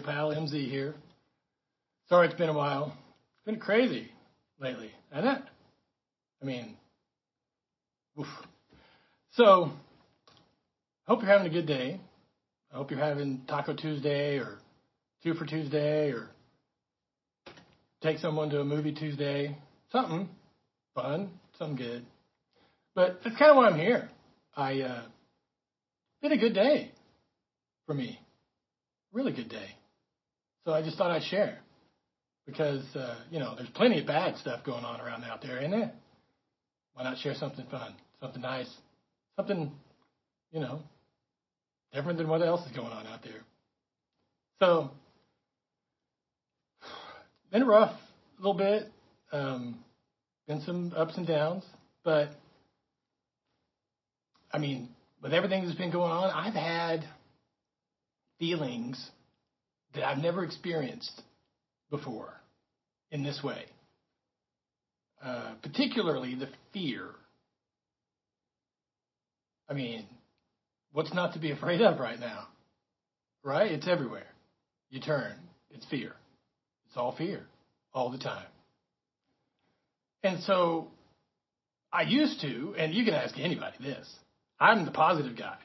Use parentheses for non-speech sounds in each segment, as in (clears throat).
old pal MZ here. Sorry it's been a while. It's been crazy lately, hasn't it? I mean, oof. So, hope you're having a good day. I hope you're having Taco Tuesday or Two for Tuesday or take someone to a movie Tuesday. Something fun, something good. But that's kind of why I'm here. I uh, been a good day for me, really good day. So I just thought I'd share because uh, you know there's plenty of bad stuff going on around out there, isn't it? Why not share something fun, something nice, something you know different than what else is going on out there? So (sighs) been rough a little bit. Um, been some ups and downs, but I mean, with everything that's been going on, I've had feelings that I've never experienced before in this way. Uh, particularly the fear. I mean, what's not to be afraid of right now? Right? It's everywhere. You turn, it's fear. It's all fear, all the time. And so I used to, and you can ask anybody this I'm the positive guy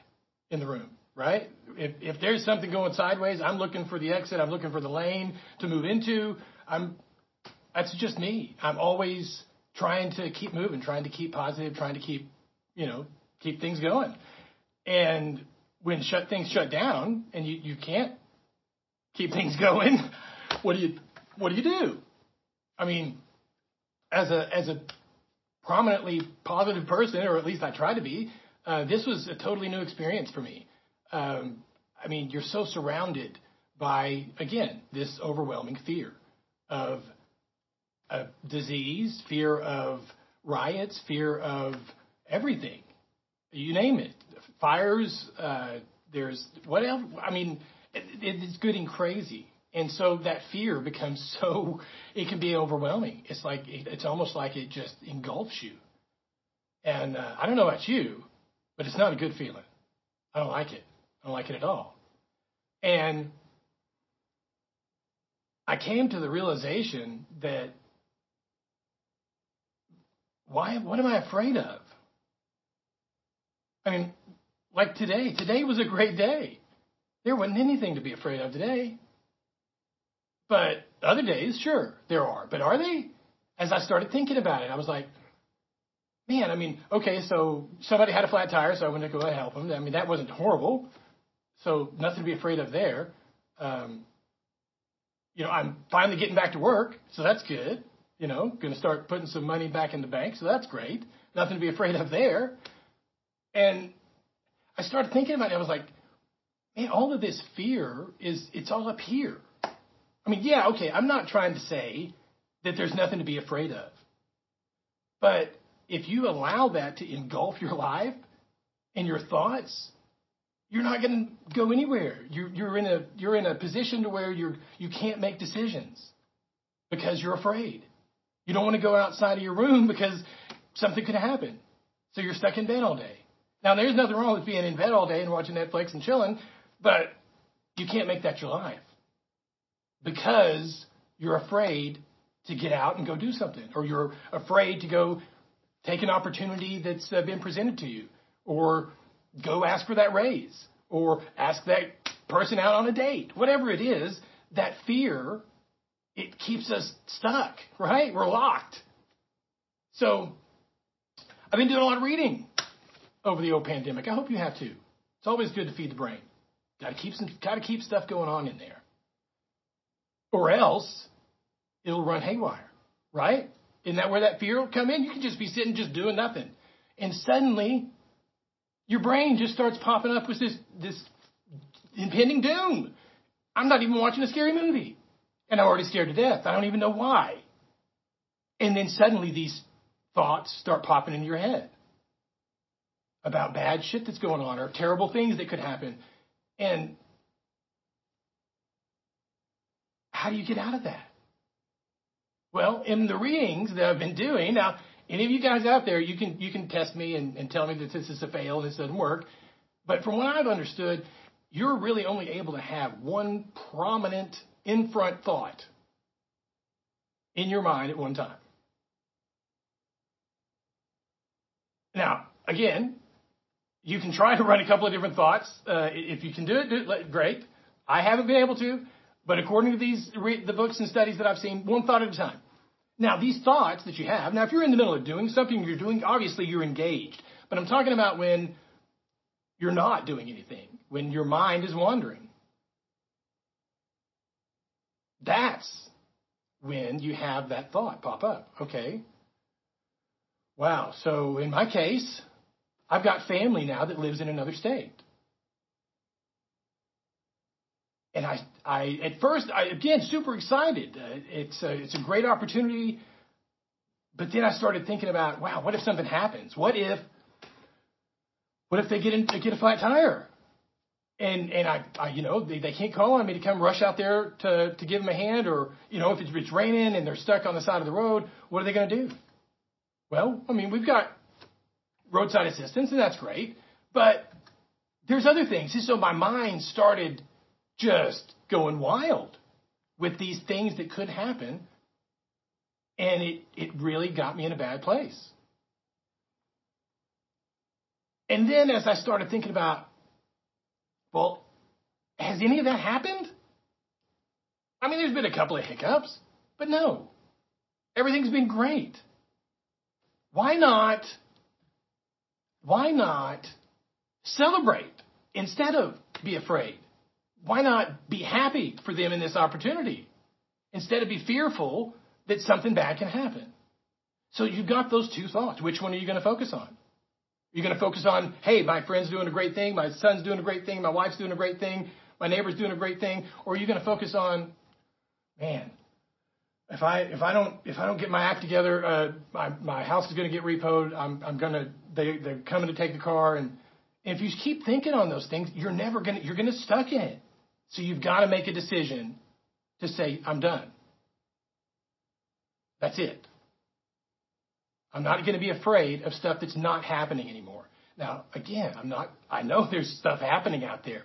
in the room, right? If, if there's something going sideways, I'm looking for the exit. I'm looking for the lane to move into. I'm, that's just me. I'm always trying to keep moving, trying to keep positive, trying to keep, you know, keep things going. And when shut things shut down and you, you can't keep things (laughs) going, what do you what do you do? I mean, as a as a prominently positive person, or at least I try to be, uh, this was a totally new experience for me. Um, I mean, you're so surrounded by, again, this overwhelming fear of disease, fear of riots, fear of everything. You name it. Fires, uh, there's whatever. I mean, it, it's getting crazy. And so that fear becomes (laughs) so, it can be overwhelming. It's like, it's almost like it just engulfs you. And uh, I don't know about you, but it's not a good feeling. I don't like it. I don't like it at all. And I came to the realization that why what am I afraid of? I mean, like today, today was a great day. There wasn't anything to be afraid of today. But other days, sure, there are. But are they? As I started thinking about it, I was like, man, I mean, okay, so somebody had a flat tire, so I went to go help them. I mean, that wasn't horrible. So nothing to be afraid of there. Um, you know, I'm finally getting back to work, so that's good. You know, going to start putting some money back in the bank, so that's great. Nothing to be afraid of there. And I started thinking about it. I was like, man, all of this fear is, it's all up here. I mean, yeah, okay, I'm not trying to say that there's nothing to be afraid of. But if you allow that to engulf your life and your thoughts, you're not going to go anywhere. You're, you're in a you're in a position to where you're you can't make decisions because you're afraid. You don't want to go outside of your room because something could happen. So you're stuck in bed all day. Now there's nothing wrong with being in bed all day and watching Netflix and chilling, but you can't make that your life because you're afraid to get out and go do something, or you're afraid to go take an opportunity that's uh, been presented to you, or go ask for that raise, or ask that person out on a date. Whatever it is, that fear, it keeps us stuck, right? We're locked. So I've been doing a lot of reading over the old pandemic. I hope you have too. It's always good to feed the brain. Got to keep some, got to keep stuff going on in there, or else it'll run haywire, right? Isn't that where that fear will come in? You can just be sitting, just doing nothing. And suddenly, your brain just starts popping up with this, this impending doom. I'm not even watching a scary movie. And I'm already scared to death. I don't even know why. And then suddenly these thoughts start popping into your head about bad shit that's going on or terrible things that could happen. And how do you get out of that? Well, in the readings that I've been doing, now, any of you guys out there, you can, you can test me and, and tell me that this is a fail, and this doesn't work. But from what I've understood, you're really only able to have one prominent in front thought in your mind at one time. Now, again, you can try to run a couple of different thoughts. Uh, if you can do it, do it, great. I haven't been able to, but according to these the books and studies that I've seen, one thought at a time. Now, these thoughts that you have, now if you're in the middle of doing something you're doing, obviously you're engaged. But I'm talking about when you're not doing anything, when your mind is wandering. That's when you have that thought pop up. Okay. Wow. So in my case, I've got family now that lives in another state. And I, I at first, I again super excited. Uh, it's a, it's a great opportunity. But then I started thinking about, wow, what if something happens? What if, what if they get in, they get a flat tire? And and I, I you know they, they can't call on me to come rush out there to to give them a hand, or you know if it's, it's raining and they're stuck on the side of the road, what are they going to do? Well, I mean we've got roadside assistance, and that's great, but there's other things. And so my mind started just going wild with these things that could happen. And it, it really got me in a bad place. And then as I started thinking about, well, has any of that happened? I mean, there's been a couple of hiccups, but no, everything's been great. Why not? Why not celebrate instead of be afraid? Why not be happy for them in this opportunity instead of be fearful that something bad can happen? So you've got those two thoughts. Which one are you going to focus on? You're going to focus on, hey, my friend's doing a great thing, my son's doing a great thing, my wife's doing a great thing, my neighbor's doing a great thing, or are you going to focus on, man, if I if I don't if I don't get my act together, uh, my my house is going to get repoed. I'm I'm gonna they they're coming to take the car, and, and if you keep thinking on those things, you're never gonna you're gonna stuck in it. So you've got to make a decision to say, I'm done. That's it. I'm not going to be afraid of stuff that's not happening anymore. Now, again, I'm not, I know (laughs) there's stuff happening out there,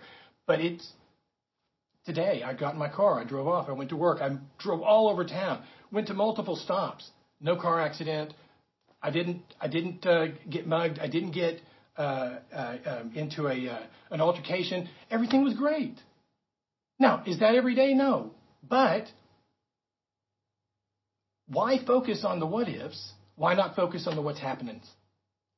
but it's, today I got in my car, I drove off, I went to work, I drove all over town, went to multiple stops, no car accident. I didn't, I didn't uh, get mugged. I didn't get uh, uh, um, into a, uh, an altercation. Everything was great. Now, is that every day? No. But why focus on the what ifs? Why not focus on the what's happening?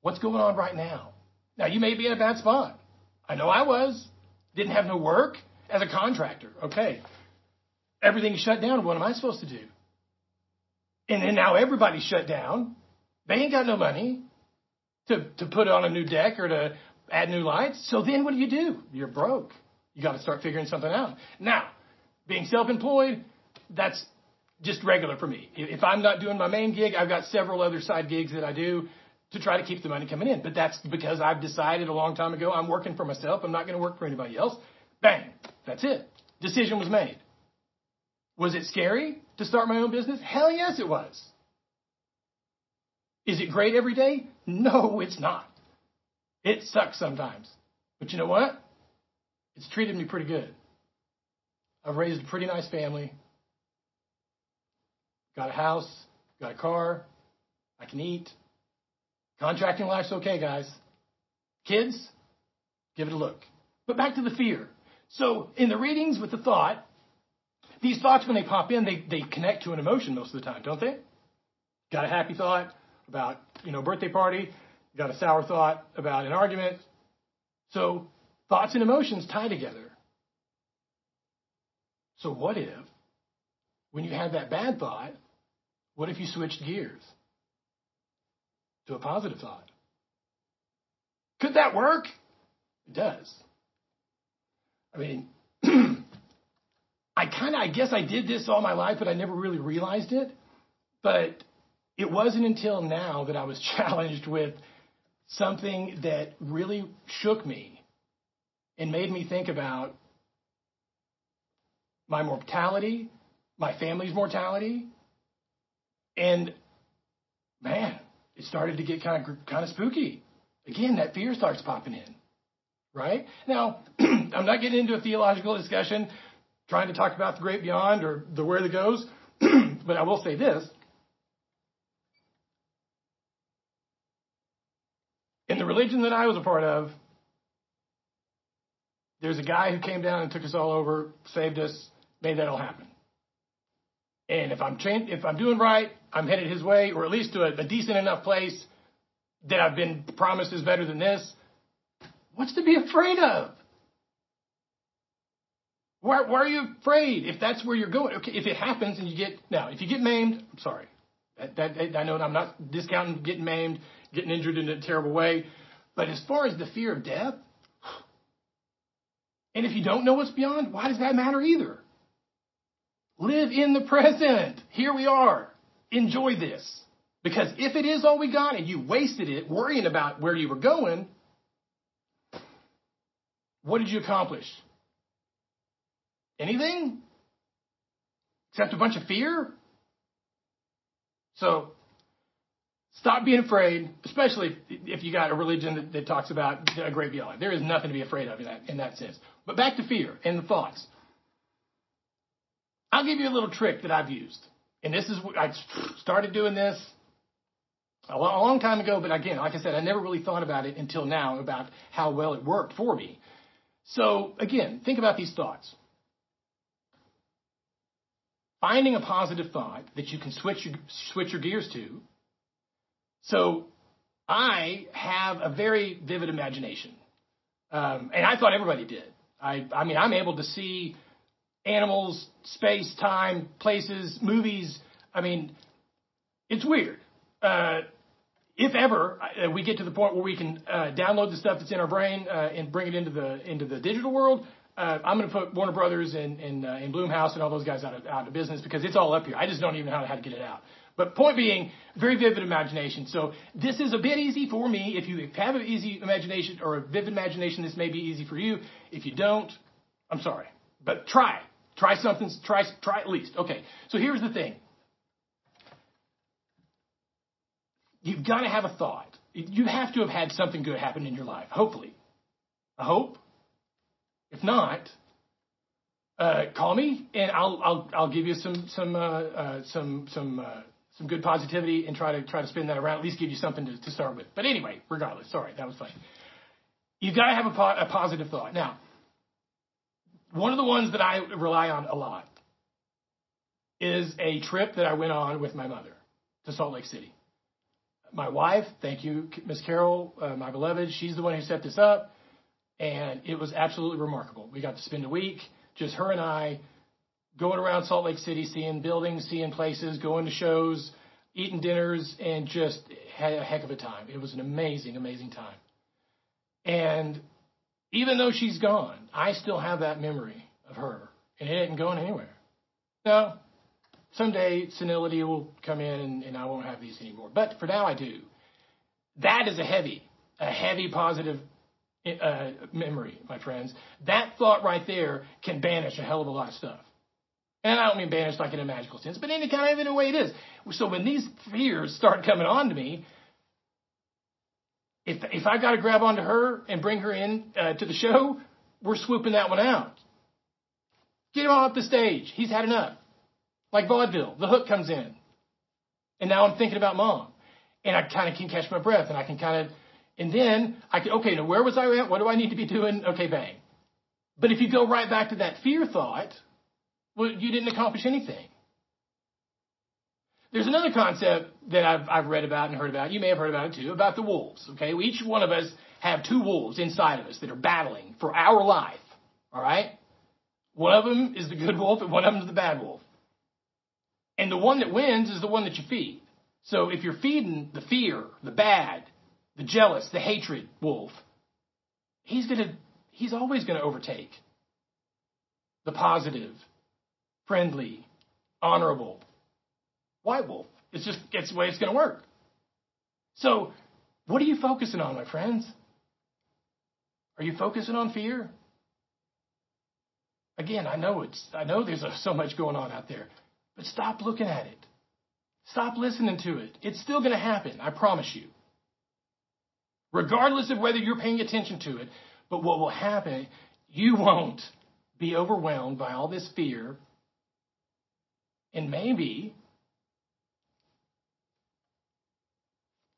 What's going on right now? Now, you may be in a bad spot. I know I was. Didn't have no work as a contractor. Okay. Everything's shut down. What am I supposed to do? And then now everybody's shut down. They ain't got no money to, to put on a new deck or to add new lights. So then what do you do? You're broke. You got to start figuring something out. Now, being self-employed, that's just regular for me. If I'm not doing my main gig, I've got several other side gigs that I do to try to keep the money coming in. But that's because I've decided a long time ago I'm working for myself. I'm not going to work for anybody else. Bang. That's it. Decision was made. Was it scary to start my own business? Hell yes, it was. Is it great every day? No, it's not. It sucks sometimes. But you know what? It's treated me pretty good. I've raised a pretty nice family. Got a house, got a car, I can eat. Contracting life's okay, guys. Kids, give it a look. But back to the fear. So in the readings with the thought, these thoughts, when they pop in, they, they connect to an emotion most of the time, don't they? Got a happy thought about, you know, birthday party. Got a sour thought about an argument. So Thoughts and emotions tie together. So, what if, when you had that bad thought, what if you switched gears to a positive thought? Could that work? It does. I mean, (clears throat) I kind of, I guess I did this all my life, but I never really realized it. But it wasn't until now that I was (laughs) challenged with something that really shook me and made me think about my mortality, my family's mortality, and man, it started to get kind of kind of spooky. Again, that fear starts popping in. right? Now, (clears throat) I'm not getting into a theological discussion trying to talk about the great beyond or the where that goes, (clears throat) but I will say this. In the religion that I was a part of, there's a guy who came down and took us all over, saved us, made that all happen. And if I'm if I'm doing right, I'm headed his way, or at least to a, a decent enough place that I've been promised is better than this. What's to be afraid of? Why, why are you afraid if that's where you're going? Okay, if it happens and you get now, if you get maimed, I'm sorry. That, that, I know I'm not discounting getting maimed, getting injured in a terrible way, but as far as the fear of death, and if you don't know what's beyond, why does that matter either? Live in the present. Here we are. Enjoy this. Because if it is all we got and you wasted it worrying about where you were going, what did you accomplish? Anything? Except a bunch of fear? So, stop being afraid, especially if you got a religion that, that talks about a great beyond. There is nothing to be afraid of in that, in that sense. But back to fear and the thoughts. I'll give you a little trick that I've used. And this is, I started doing this a long time ago, but again, like I said, I never really thought about it until now about how well it worked for me. So again, think about these thoughts. Finding a positive thought that you can switch your, switch your gears to. So I have a very vivid imagination. Um, and I thought everybody did. I, I mean, I'm able to see animals, space, time, places, movies. I mean, it's weird. Uh, if ever uh, we get to the point where we can uh, download the stuff that's in our brain uh, and bring it into the into the digital world, uh, I'm going to put Warner Brothers and and, and Blumhouse and all those guys out of out of business because it's all up here. I just don't even know how to get it out. But point being, very vivid imagination. So this is a bit easy for me. If you have an easy imagination or a vivid imagination, this may be easy for you. If you don't, I'm sorry. But try. Try something. Try try at least. Okay. So here's the thing. You've got to have a thought. You have to have had something good happen in your life. Hopefully. I hope. If not, uh, call me and I'll I'll I'll give you some some uh, uh, some some uh, some good positivity and try to try to spin that around. At least give you something to, to start with. But anyway, regardless, sorry, that was funny. You've got to have a, po- a positive thought. Now, one of the ones that I rely on a lot is a trip that I went on with my mother to Salt Lake City. My wife, thank you, Miss Carol, uh, my beloved, she's the one who set this up, and it was absolutely remarkable. We got to spend a week, just her and I, going around Salt Lake City, seeing buildings, seeing places, going to shows, eating dinners, and just had a heck of a time. It was an amazing, amazing time. And even though she's gone, I still have that memory of her, and it ain't going anywhere. Now, someday senility will come in and, and I won't have these anymore. But for now, I do. That is a heavy, a heavy positive uh, memory, my friends. That thought right there can banish a hell of a lot of stuff. And I don't mean banished like in a magical sense, but any kind of in a way it is. So when these fears start coming on to me, if if I got to grab onto her and bring her in uh, to the show, we're swooping that one out. Get him off the stage. He's had enough. Like vaudeville, the hook comes in, and now I'm thinking about mom, and I kind of can catch my breath, and I can kind of, and then I can okay, now where was I at? What do I need to be doing? Okay, bang. But if you go right back to that fear thought, well, you didn't accomplish anything. There's another concept that I've, I've read about and heard about. You may have heard about it too, about the wolves. Okay, each one of us have two wolves inside of us that are battling for our life. All right, one of them is the good wolf, and one of them is the bad wolf. And the one that wins is the one that you feed. So if you're feeding the fear, the bad, the jealous, the hatred wolf, he's gonna, he's always gonna overtake the positive, friendly, honorable white wolf. It's just it's the way it's going to work. So, what are you focusing on, my friends? Are you focusing on fear? Again, I know it's I know there's so much going on out there, but stop looking at it. Stop listening to it. It's still going to happen, I promise you. Regardless of whether you're paying attention to it, But what will happen, you won't be overwhelmed by all this fear. And maybe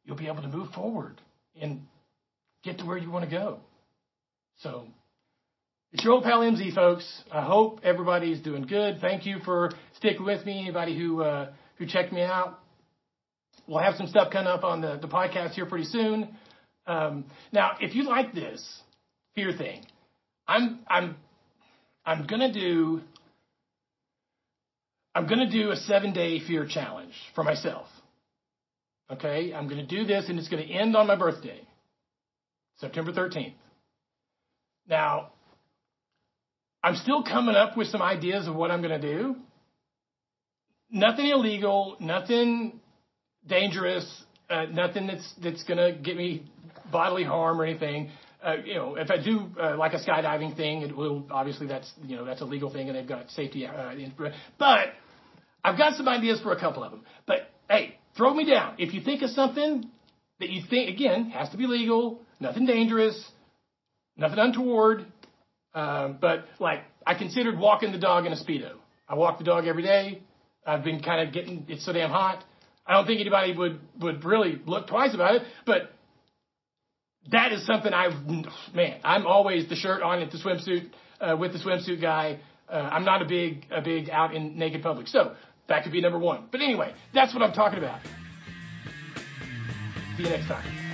you'll be able to move forward and get to where you want to go. So it's your old pal MZ, folks. I hope everybody's doing good. Thank you for sticking with me. Anybody who uh, who checked me out, we'll have some stuff coming up on the, the podcast here pretty soon. Um, now, if you like this fear thing, I'm I'm I'm gonna do I'm gonna do a seven day fear challenge for myself. Okay, I'm gonna do this, and it's gonna end on my birthday, September 13th. Now, I'm still coming up with some ideas of what I'm going to do. Nothing illegal, nothing dangerous, uh, nothing that's that's going to get me bodily harm or anything. Uh, you know, if I do uh, like a skydiving thing, it will obviously that's you know that's a legal thing and they've got safety. Uh, but I've got some ideas for a couple of them. But hey, throw me down if you think of something that you think again has to be legal, nothing dangerous, nothing untoward. Um, but like I considered walking the dog in a speedo. I walk the dog every day. I've been kind of getting it's so damn hot. I don't think anybody would would really look twice about it. But that is something I've, man I'm always the shirt on at the swimsuit uh, with the swimsuit guy. Uh, I'm not a big a big out in naked public. So that could be number one. But anyway, that's what I'm talking about. See you next time.